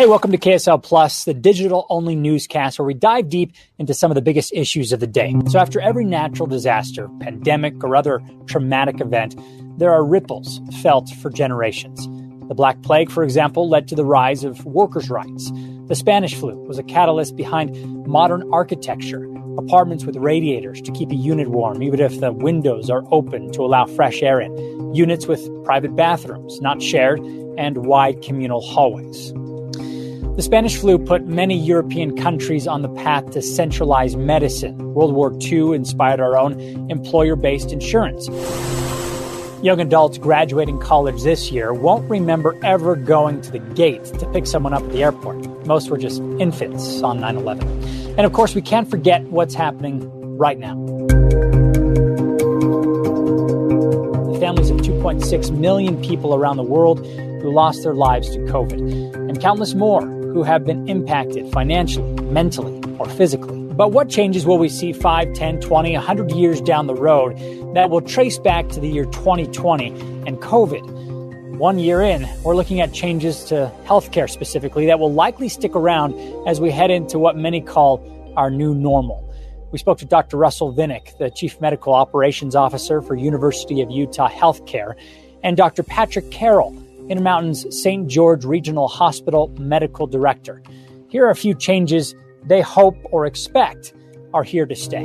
Hey, welcome to KSL Plus, the digital only newscast where we dive deep into some of the biggest issues of the day. So, after every natural disaster, pandemic, or other traumatic event, there are ripples felt for generations. The Black Plague, for example, led to the rise of workers' rights. The Spanish flu was a catalyst behind modern architecture, apartments with radiators to keep a unit warm, even if the windows are open to allow fresh air in, units with private bathrooms, not shared, and wide communal hallways. The Spanish flu put many European countries on the path to centralized medicine. World War II inspired our own employer based insurance. Young adults graduating college this year won't remember ever going to the gate to pick someone up at the airport. Most were just infants on 9 11. And of course, we can't forget what's happening right now. The families of 2.6 million people around the world who lost their lives to COVID, and countless more who have been impacted financially, mentally, or physically. But what changes will we see 5, 10, 20, 100 years down the road that will trace back to the year 2020 and COVID? One year in, we're looking at changes to healthcare specifically that will likely stick around as we head into what many call our new normal. We spoke to Dr. Russell Vinik, the Chief Medical Operations Officer for University of Utah Healthcare, and Dr. Patrick Carroll, Intermountain's St. George Regional Hospital medical director. Here are a few changes they hope or expect are here to stay. I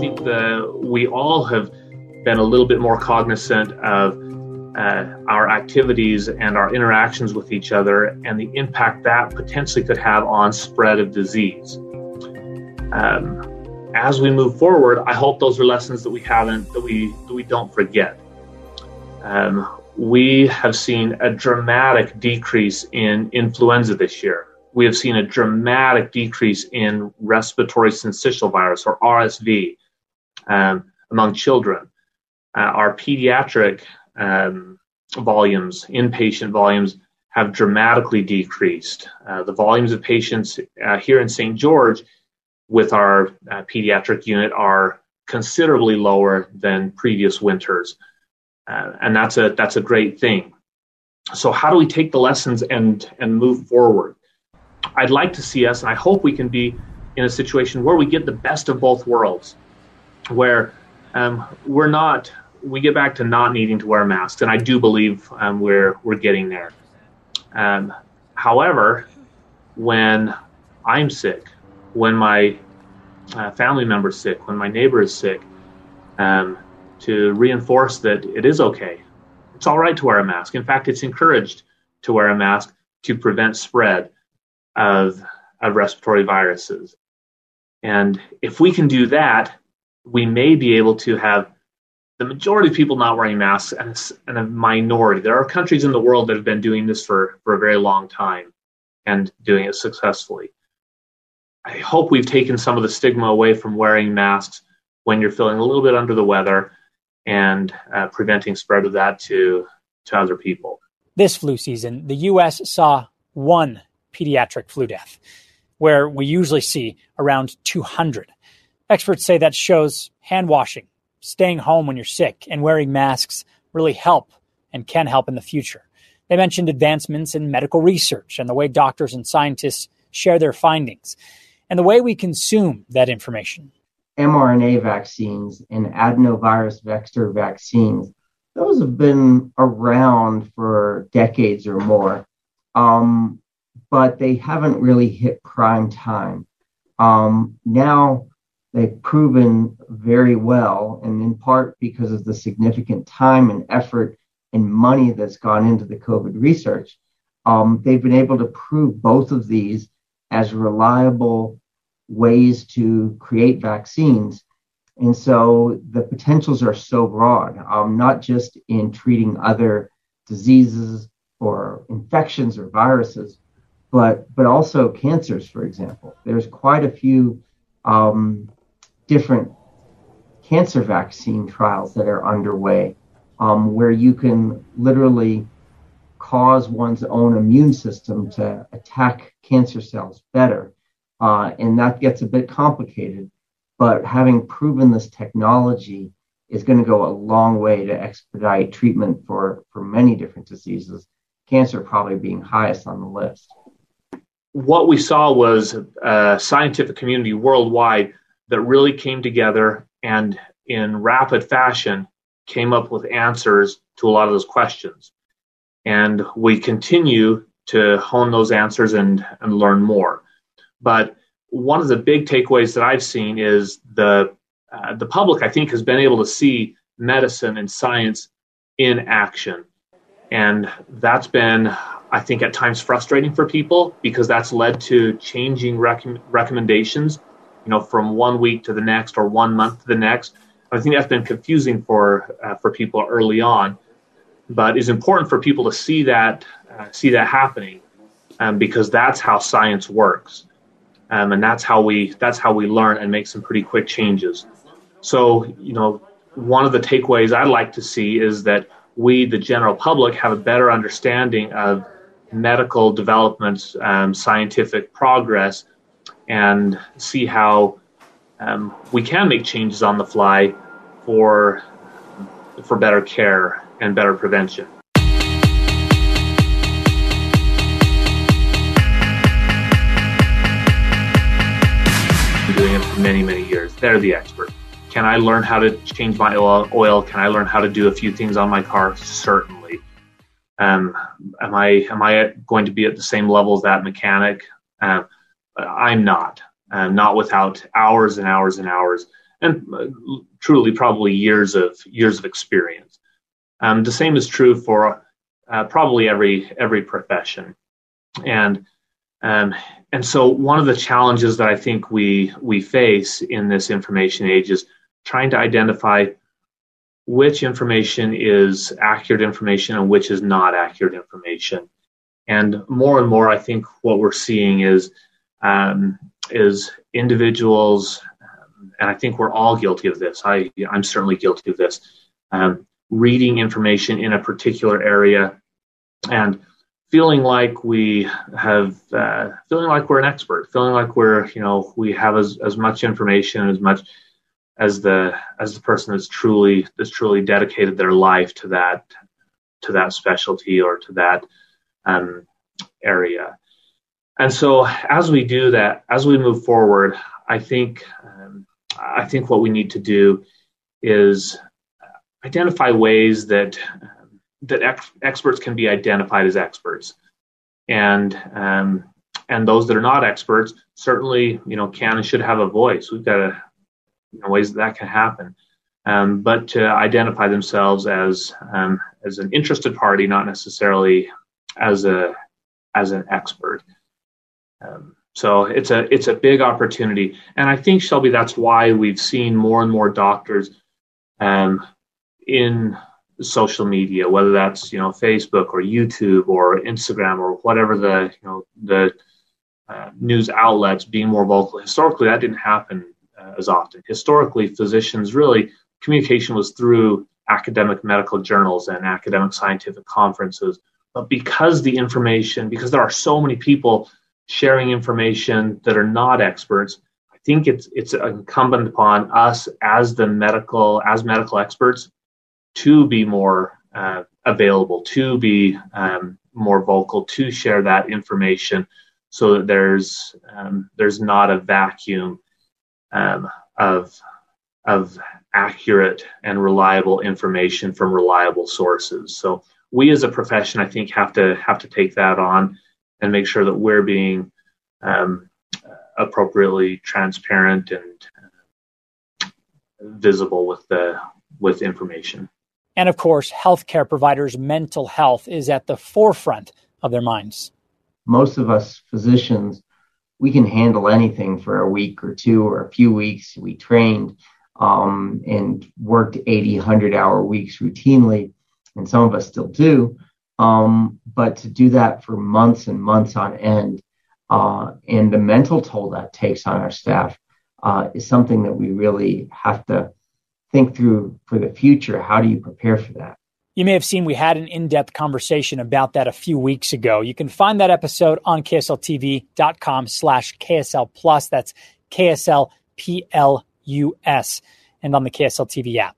think that we all have been a little bit more cognizant of uh, our activities and our interactions with each other and the impact that potentially could have on spread of disease. Um, as we move forward, I hope those are lessons that we haven't that we that we don't forget. Um, we have seen a dramatic decrease in influenza this year. We have seen a dramatic decrease in respiratory syncytial virus or RSV um, among children. Uh, our pediatric um, volumes, inpatient volumes, have dramatically decreased. Uh, the volumes of patients uh, here in St. George with our uh, pediatric unit are considerably lower than previous winters uh, and that's a that's a great thing. So how do we take the lessons and and move forward? I'd like to see us, and I hope we can be in a situation where we get the best of both worlds, where um, we're not we get back to not needing to wear masks, and I do believe um, we're we're getting there. Um, however, when I'm sick, when my uh, family member's sick, when my neighbor is sick, um, to reinforce that it is okay. It's all right to wear a mask. In fact, it's encouraged to wear a mask to prevent spread of, of respiratory viruses. And if we can do that, we may be able to have the majority of people not wearing masks and a, and a minority. There are countries in the world that have been doing this for, for a very long time and doing it successfully. I hope we've taken some of the stigma away from wearing masks when you're feeling a little bit under the weather and uh, preventing spread of that to, to other people. This flu season, the U.S. saw one pediatric flu death, where we usually see around 200. Experts say that shows hand washing, staying home when you're sick, and wearing masks really help and can help in the future. They mentioned advancements in medical research and the way doctors and scientists share their findings and the way we consume that information mRNA vaccines and adenovirus vector vaccines, those have been around for decades or more, um, but they haven't really hit prime time. Um, now they've proven very well, and in part because of the significant time and effort and money that's gone into the COVID research, um, they've been able to prove both of these as reliable ways to create vaccines. And so the potentials are so broad, um, not just in treating other diseases or infections or viruses, but but also cancers, for example. There's quite a few um, different cancer vaccine trials that are underway, um, where you can literally cause one's own immune system to attack cancer cells better, uh, and that gets a bit complicated. But having proven this technology is going to go a long way to expedite treatment for for many different diseases. Cancer probably being highest on the list what we saw was a scientific community worldwide that really came together and in rapid fashion came up with answers to a lot of those questions. And we continue to hone those answers and, and learn more. But one of the big takeaways that I've seen is the uh, the public, I think, has been able to see medicine and science in action, and that's been I think at times frustrating for people because that's led to changing rec- recommendations, you know, from one week to the next or one month to the next. I think that's been confusing for uh, for people early on, but it's important for people to see that uh, see that happening, um, because that's how science works, um, and that's how we that's how we learn and make some pretty quick changes. So you know, one of the takeaways I'd like to see is that we, the general public, have a better understanding of medical developments, um, scientific progress, and see how um, we can make changes on the fly for for better care and better prevention. doing it for many, many years. They're the expert. Can I learn how to change my oil? Can I learn how to do a few things on my car? Certainly. Um, am I am I going to be at the same level as that mechanic? Uh, I'm not. Not without hours and hours and hours, and uh, truly probably years of years of experience. Um, the same is true for uh, probably every every profession, and um, and so one of the challenges that I think we we face in this information age is trying to identify which information is accurate information and which is not accurate information. And more and more, I think what we're seeing is um, is individuals, um, and I think we're all guilty of this. I I'm certainly guilty of this. Um, reading information in a particular area and feeling like we have uh, feeling like we're an expert feeling like we're you know we have as, as much information as much as the as the person that's truly that's truly dedicated their life to that to that specialty or to that um, area. And so as we do that, as we move forward, I think um, I think what we need to do is identify ways that that ex- experts can be identified as experts, and um, and those that are not experts certainly you know can and should have a voice. We've got you know, ways that, that can happen. Um, but to identify themselves as um, as an interested party, not necessarily as a as an expert. Um, so it's a it's a big opportunity, and I think Shelby, that's why we've seen more and more doctors um, in social media, whether that's you know Facebook or YouTube or Instagram or whatever the you know the uh, news outlets being more vocal. Historically, that didn't happen uh, as often. Historically, physicians really communication was through academic medical journals and academic scientific conferences. But because the information, because there are so many people sharing information that are not experts, I think it's it's incumbent upon us as the medical as medical experts to be more uh, available, to be um, more vocal, to share that information, so that there's um, there's not a vacuum um, of of accurate and reliable information from reliable sources. So we as a profession, I think, have to have to take that on and make sure that we're being um, appropriately transparent and uh, visible with the with information. And of course, healthcare providers' mental health is at the forefront of their minds. Most of us physicians we can handle anything for a week or two or a few weeks. We trained. um, and worked 80, 100 hour weeks routinely, and some of us still do. Um, but to do that for months and months on end, uh, and the mental toll that takes on our staff uh, is something that we really have to think through for the future. How do you prepare for that? You may have seen we had an in depth conversation about that a few weeks ago. You can find that episode on ksltv.com slash KSL plus. That's KSL PLUS and on the KSL TV app.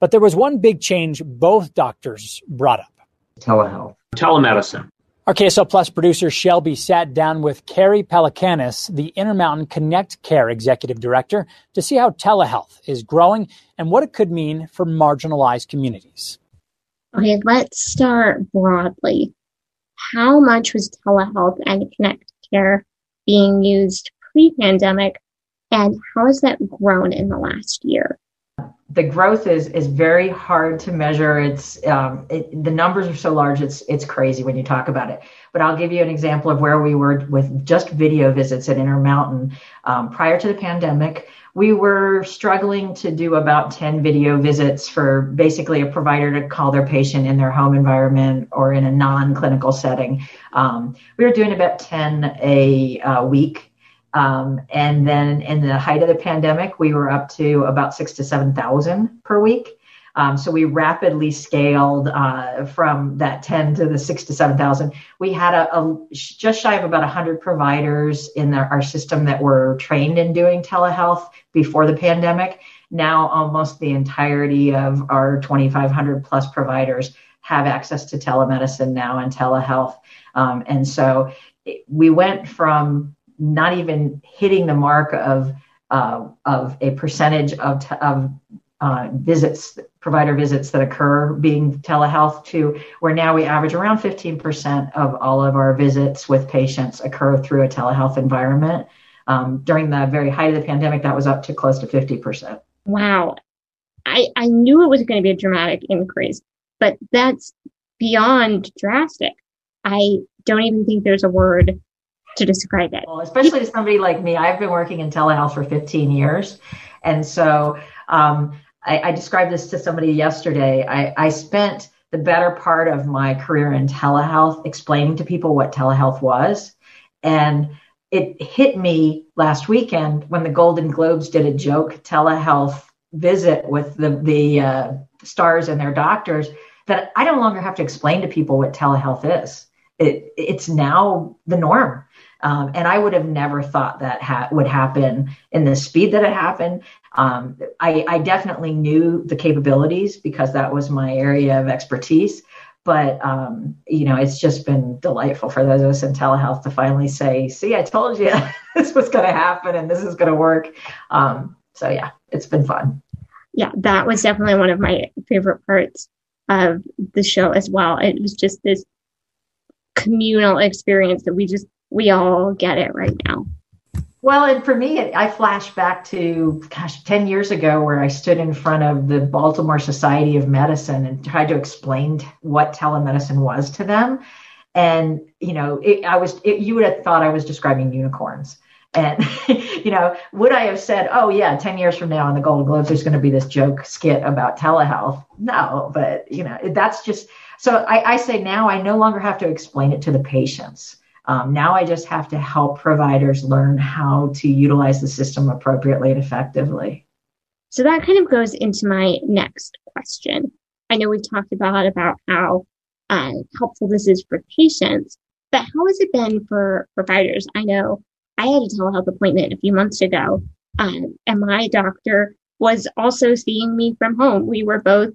But there was one big change both doctors brought up telehealth, telemedicine. Our KSL Plus producer Shelby sat down with Kerry Palakanis, the Intermountain Connect Care Executive Director, to see how telehealth is growing and what it could mean for marginalized communities. Okay, let's start broadly. How much was telehealth and Connect Care being used pre pandemic, and how has that grown in the last year? The growth is is very hard to measure. It's um, it, the numbers are so large. It's it's crazy when you talk about it. But I'll give you an example of where we were with just video visits at Intermountain um, prior to the pandemic. We were struggling to do about 10 video visits for basically a provider to call their patient in their home environment or in a non clinical setting. Um, we were doing about 10 a, a week um, and then in the height of the pandemic, we were up to about six to 7,000 per week. Um, so we rapidly scaled uh, from that 10 to the six to 7,000. We had a, a, just shy of about 100 providers in the, our system that were trained in doing telehealth before the pandemic. Now, almost the entirety of our 2,500 plus providers have access to telemedicine now and telehealth. Um, and so we went from not even hitting the mark of uh, of a percentage of, t- of uh, visits, provider visits that occur being telehealth to where now we average around 15% of all of our visits with patients occur through a telehealth environment. Um, during the very height of the pandemic, that was up to close to 50%. Wow. I, I knew it was going to be a dramatic increase, but that's beyond drastic. I don't even think there's a word to describe it. Well, especially to somebody like me, I've been working in telehealth for 15 years. And so um, I, I, described this to somebody yesterday. I, I spent the better part of my career in telehealth explaining to people what telehealth was. And it hit me last weekend when the Golden Globes did a joke telehealth visit with the, the uh, stars and their doctors that I no longer have to explain to people what telehealth is. It, it's now the norm. Um, and I would have never thought that ha- would happen in the speed that it happened. Um, I, I, definitely knew the capabilities because that was my area of expertise. But um, you know, it's just been delightful for those of us in telehealth to finally say, "See, I told you this was going to happen and this is going to work." Um, so yeah, it's been fun. Yeah, that was definitely one of my favorite parts of the show as well. It was just this communal experience that we just we all get it right now. Well, and for me, I flash back to, gosh, 10 years ago where I stood in front of the Baltimore Society of Medicine and tried to explain what telemedicine was to them. And, you know, it, I was, it, you would have thought I was describing unicorns. And, you know, would I have said, oh, yeah, 10 years from now on the Golden Globes, there's going to be this joke skit about telehealth? No, but, you know, that's just, so I, I say now I no longer have to explain it to the patients. Um, now I just have to help providers learn how to utilize the system appropriately and effectively. So that kind of goes into my next question. I know we've talked about about how uh, helpful this is for patients, but how has it been for providers? I know I had a telehealth appointment a few months ago, um, and my doctor was also seeing me from home. We were both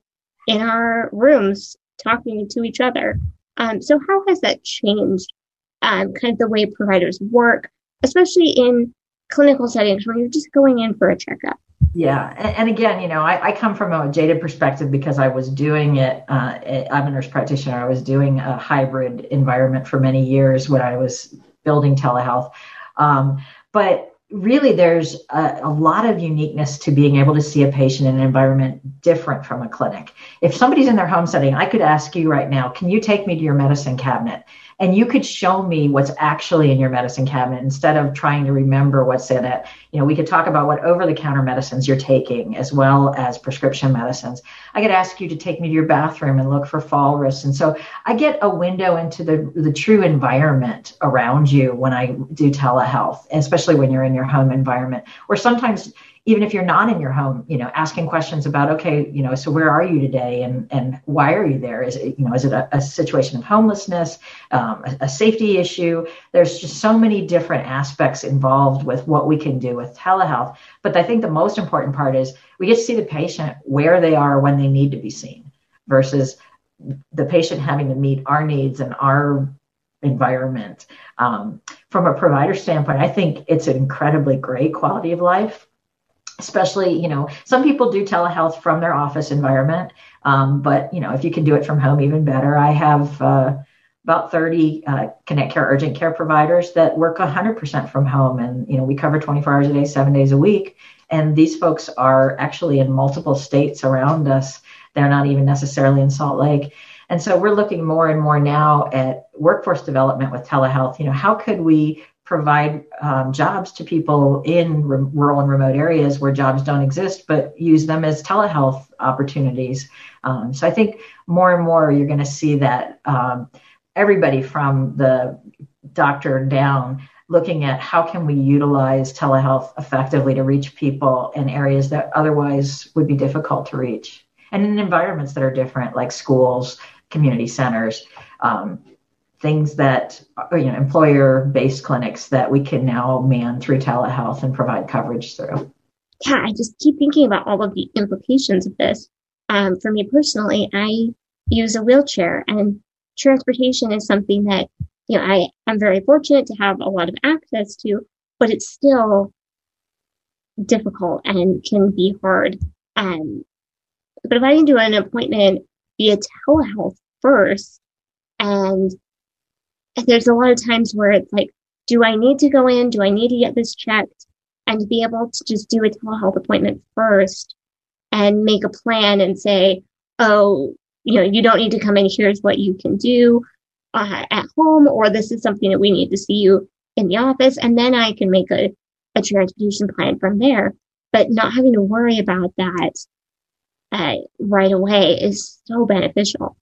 in our rooms talking to each other. Um, so how has that changed um, kind of the way providers work, especially in clinical settings where you're just going in for a checkup. Yeah, and, and again, you know, I, I, come from a jaded perspective because I was doing it. Uh, I'm a nurse practitioner. I was doing a hybrid environment for many years when I was building telehealth. Um, but really there's a, a, lot of uniqueness to being able to see a patient in an environment different from a clinic. If somebody's in their home setting, I could ask you right now, can you take me to your medicine cabinet? and you could show me what's actually in your medicine cabinet instead of trying to remember what's in it you know we could talk about what over the counter medicines you're taking as well as prescription medicines i could ask you to take me to your bathroom and look for fall risks and so i get a window into the the true environment around you when i do telehealth especially when you're in your home environment or sometimes even if you're not in your home, you know, asking questions about, okay, you know, so where are you today and, and why are you there? Is it, you know, is it a, a situation of homelessness, um, a, a, safety issue? There's just so many different aspects involved with what we can do with telehealth. But I think the most important part is we get to see the patient where they are when they need to be seen versus the patient having to meet our needs and our environment. Um, from a provider standpoint, I think it's an incredibly great quality of life especially you know some people do telehealth from their office environment um, but you know if you can do it from home even better. I have uh, about 30 uh, connect care urgent care providers that work 100% from home and you know we cover 24 hours a day seven days a week. And these folks are actually in multiple states around us. They're not even necessarily in salt lake and so we're looking more and more now at workforce development with telehealth you know how could we provide um, jobs to people in re- rural and remote areas where jobs don't exist, but use them as telehealth opportunities. Um, so I think more and more you're going to see that um, everybody from the doctor down looking at how can we utilize telehealth effectively to reach people in areas that otherwise would be difficult to reach and in environments that are different like schools community centers um, things that you know employer based clinics that we can now man through telehealth and provide coverage through. Yeah i just keep thinking about all of the implications of this. Um, for me personally i use a wheelchair and transportation is something that you know i am very fortunate to have a lot of access to but it's still difficult and can be hard. Um, but if i can do an appointment via telehealth first and there's a lot of times where it's like, do I need to go in? Do I need to get this checked? And be able to just do a telehealth appointment first and make a plan and say, oh, you know, you don't need to come in. Here's what you can do uh, at home, or this is something that we need to see you in the office. And then I can make a, a transportation plan from there. But not having to worry about that uh, right away is so beneficial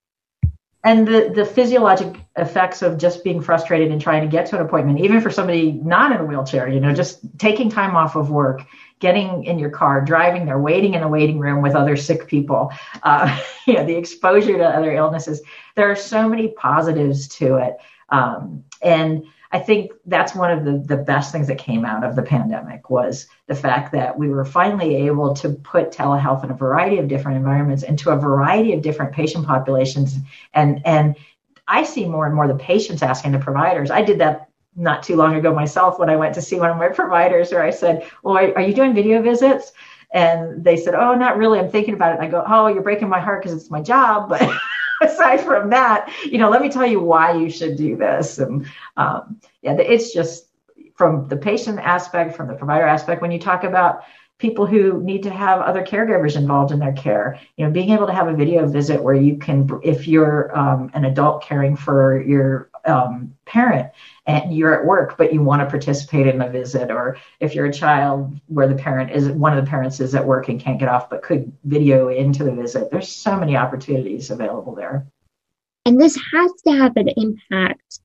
and the the physiologic effects of just being frustrated and trying to get to an appointment even for somebody not in a wheelchair you know just taking time off of work getting in your car driving there waiting in a waiting room with other sick people uh, you know the exposure to other illnesses. There are so many positives to it. Um, and I think that's one of the, the best things that came out of the pandemic was the fact that we were finally able to put telehealth in a variety of different environments into a variety of different patient populations. And, and I see more and more the patients asking the providers. I did that not too long ago myself when I went to see one of my providers where I said, well, are, are you doing video visits? And they said, oh, not really. I'm thinking about it. And I go, oh, you're breaking my heart because it's my job. But aside from that, you know, let me tell you why you should do this. And um, yeah, it's just from the patient aspect, from the provider aspect, when you talk about people who need to have other caregivers involved in their care, you know, being able to have a video visit where you can, if you're um, an adult caring for your um, parent and you're at work but you want to participate in a visit or if you're a child where the parent is one of the parents is at work and can't get off but could video into the visit there's so many opportunities available there and this has to have an impact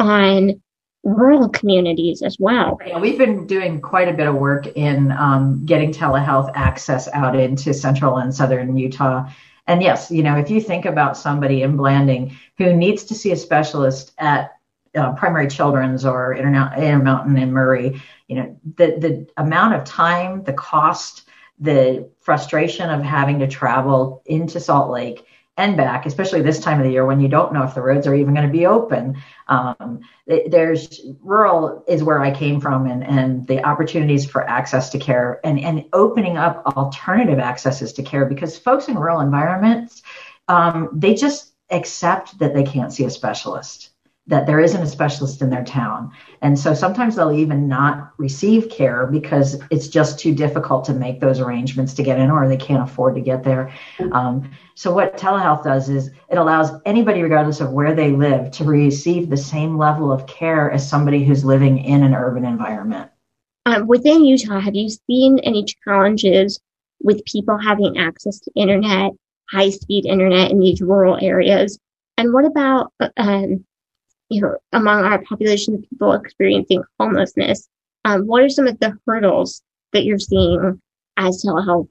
on rural communities as well. Yeah, we've been doing quite a bit of work in um, getting telehealth access out into central and southern Utah and yes, you know, if you think about somebody in Blanding who needs to see a specialist at uh, primary children's or Intermountain and Murray, you know, the, the amount of time, the cost, the frustration of having to travel into Salt Lake and back, especially this time of the year when you don't know if the roads are even going to be open. Um, there's rural is where I came from, and, and the opportunities for access to care and, and opening up alternative accesses to care because folks in rural environments, um, they just accept that they can't see a specialist that there isn't a specialist in their town. And so sometimes they'll even not receive care because it's just too difficult to make those arrangements to get in or they can't afford to get there. Um, so, what telehealth does is it allows anybody, regardless of where they live, to receive the same level of care as somebody who's living in an urban environment. Um, within Utah, have you seen any challenges with people having access to internet, high speed internet in these rural areas? And what about um, you know, among our population of people experiencing homelessness, um, what are some of the hurdles that you're seeing as telehealth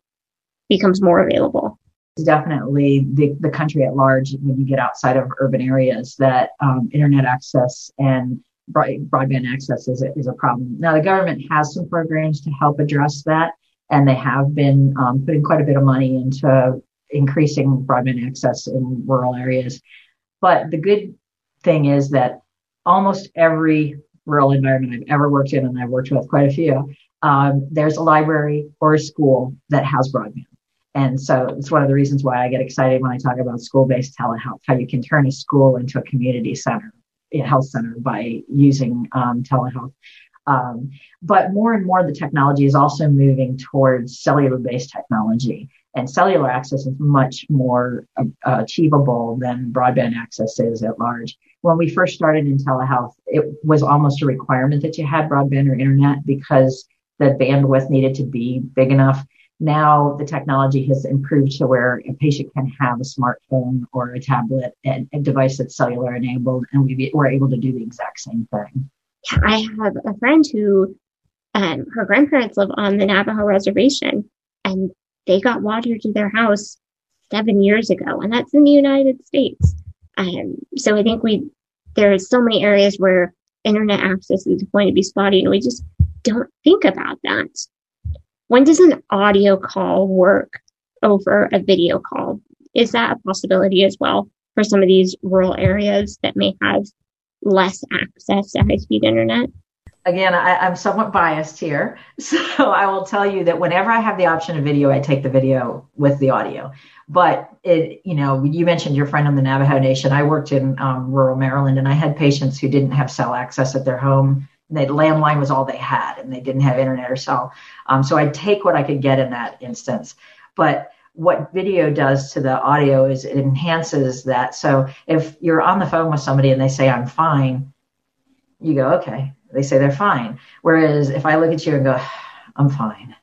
becomes more available? Definitely the, the country at large, when you get outside of urban areas, that um, internet access and broadband access is a, is a problem. Now, the government has some programs to help address that, and they have been um, putting quite a bit of money into increasing broadband access in rural areas. But the good thing is that almost every rural environment I've ever worked in, and I've worked with quite a few, um, there's a library or a school that has broadband. And so it's one of the reasons why I get excited when I talk about school based telehealth, how you can turn a school into a community center, a health center by using um, telehealth. Um, but more and more, the technology is also moving towards cellular based technology and cellular access is much more uh, achievable than broadband access is at large. When we first started in telehealth, it was almost a requirement that you had broadband or internet because the bandwidth needed to be big enough. Now the technology has improved to where a patient can have a smartphone or a tablet and a device that's cellular enabled, and we, we're able to do the exact same thing. I have a friend who um, her grandparents live on the Navajo reservation, and they got water to their house seven years ago, and that's in the United States. Um, so I think we there are so many areas where internet access is going to be spotty, and we just don't think about that. When does an audio call work over a video call? Is that a possibility as well for some of these rural areas that may have less access to high speed internet? Again, I, am somewhat biased here. So I will tell you that whenever I have the option of video, I take the video with the audio. But it, you know, you mentioned your friend on the Navajo Nation. I worked in um, rural Maryland and I had patients who didn't have cell access at their home. The landline was all they had and they didn't have internet or cell. Um, so I'd take what I could get in that instance. But what video does to the audio is it enhances that. So if you're on the phone with somebody and they say, I'm fine, you go, okay, they say they're fine. Whereas if I look at you and go, I'm fine,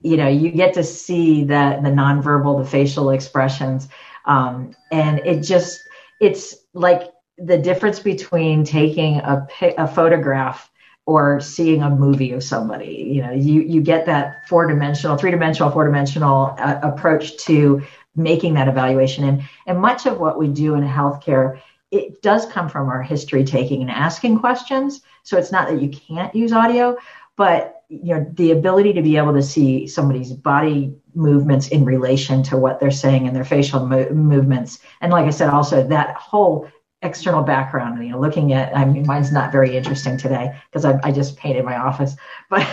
you know, you get to see that the nonverbal, the facial expressions. Um, and it just, it's like the difference between taking a, a photograph or seeing a movie of somebody. You know, you, you get that four dimensional, three dimensional, four dimensional uh, approach to making that evaluation. And, and much of what we do in healthcare it does come from our history taking and asking questions. So it's not that you can't use audio, but you know the ability to be able to see somebody's body movements in relation to what they're saying and their facial mo- movements, and like I said, also that whole external background. You know, looking at I mean, mine's not very interesting today because I, I just painted my office, but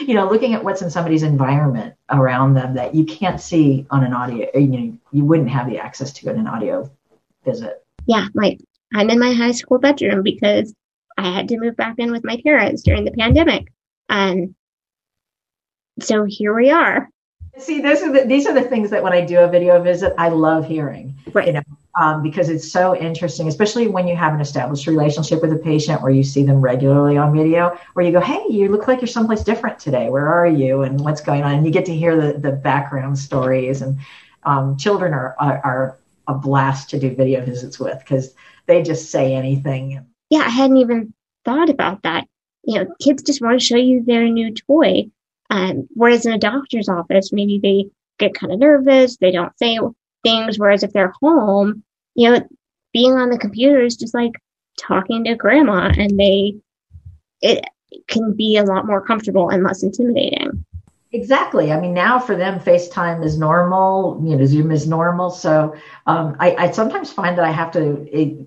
you know, looking at what's in somebody's environment around them that you can't see on an audio, you know, you wouldn't have the access to in an audio visit yeah, like I'm in my high school bedroom because I had to move back in with my parents during the pandemic. And so here we are. See, these are the, these are the things that when I do a video visit, I love hearing. Right. You know, um, because it's so interesting, especially when you have an established relationship with a patient where you see them regularly on video, where you go, Hey, you look like you're someplace different today. Where are you? And what's going on? And you get to hear the, the background stories and um, children are, are, are a blast to do video visits with because they just say anything. Yeah, I hadn't even thought about that. You know, kids just want to show you their new toy. Um, whereas in a doctor's office, maybe they get kind of nervous, they don't say things. Whereas if they're home, you know, being on the computer is just like talking to grandma and they, it can be a lot more comfortable and less intimidating. Exactly. I mean, now for them, FaceTime is normal. You know, Zoom is normal. So um, I, I, sometimes find that I have to it, eh,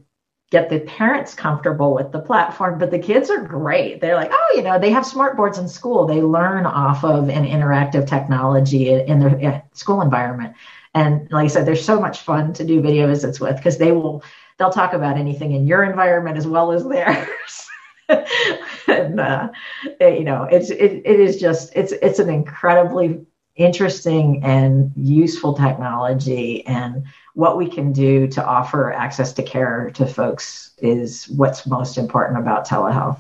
get the parents comfortable with the platform, but the kids are great. They're like, oh, you know, they have smart boards in school. They learn off of an interactive technology in their eh, school environment. And like I said, they're so much fun to do video visits with because they will they'll talk about anything in your environment as well as theirs. and uh, you know, it's it, it is just it's it's an incredibly interesting and useful technology and what we can do to offer access to care to folks is what's most important about telehealth.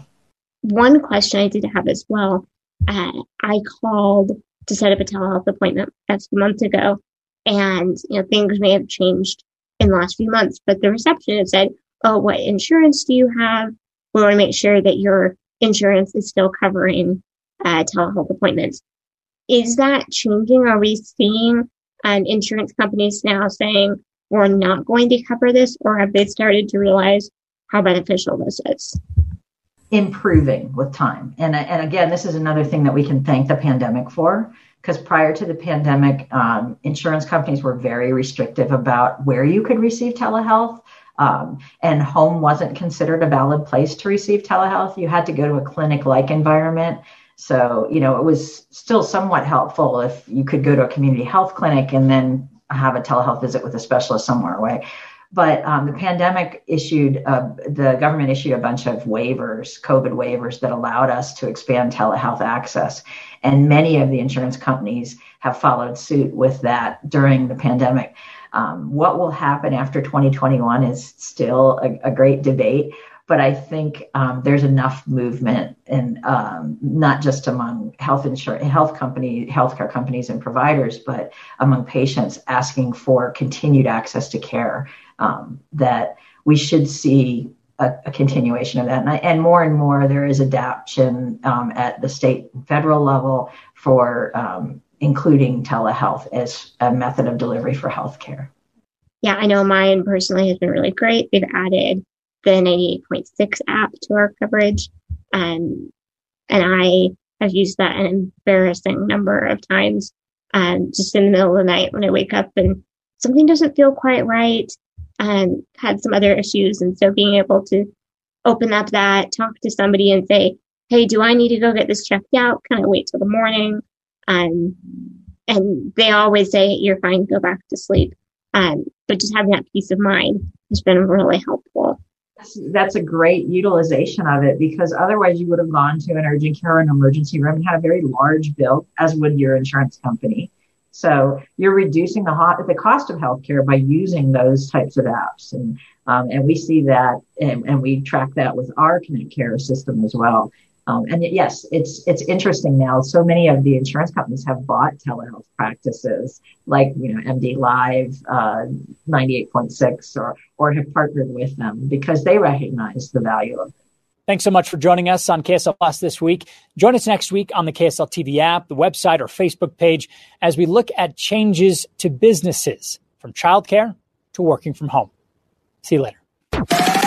One question I did have as well uh, I called to set up a telehealth appointment a few months ago, and you know things may have changed in the last few months, but the receptionist said, "Oh, what insurance do you have? We want to make sure that your insurance is still covering uh, telehealth appointments." Is that changing? Are we seeing um, insurance companies now saying we're not going to cover this, or have they started to realize how beneficial this is? improving with time. And, and again, this is another thing that we can thank the pandemic for, because prior to the pandemic, um, insurance companies were very restrictive about where you could receive telehealth. Um, and home wasn't considered a valid place to receive telehealth. You had to go to a clinic like environment. So, you know, it was still somewhat helpful if you could go to a community health clinic and then have a telehealth visit with a specialist somewhere away. But um, the pandemic issued, uh, the government issued a bunch of waivers, COVID waivers that allowed us to expand telehealth access. And many of the insurance companies have followed suit with that during the pandemic. Um, what will happen after 2021 is still a, a great debate but I think um, there's enough movement, and um, not just among health insurance, health company, healthcare companies and providers, but among patients asking for continued access to care um, that we should see a, continuation of that. And, I, and, more and more, there is adaptation um, at the state and federal level for um, including telehealth as a method of delivery for healthcare. Yeah, I know mine personally has been really great. They've added the 98.6 app to our coverage. Um, and I have used that an embarrassing number of times um, just in the middle of the night when I wake up and something doesn't feel quite right and had some other issues. And so being able to open up that, talk to somebody and say, Hey, do I need to go get this checked out? Can I wait till the morning? Um, and they always say, you're fine, go back to sleep. Um, but just having that peace of mind has been really helpful. That's a great utilization of it because otherwise you would have gone to an urgent care or an emergency room and had a very large bill, as would your insurance company. So you're reducing the, the cost of healthcare by using those types of apps. And, um, and we see that and, and, we track that with our Connect Care system as well. Um, and yes, it's, it's interesting now. So many of the insurance companies have bought telehealth practices like, you know, MD Live, uh, 98.6 or, or have partnered with them because they recognize the value of it. Thanks so much for joining us on KSL Plus this week. Join us next week on the KSL TV app, the website, or Facebook page as we look at changes to businesses from childcare to working from home. See you later.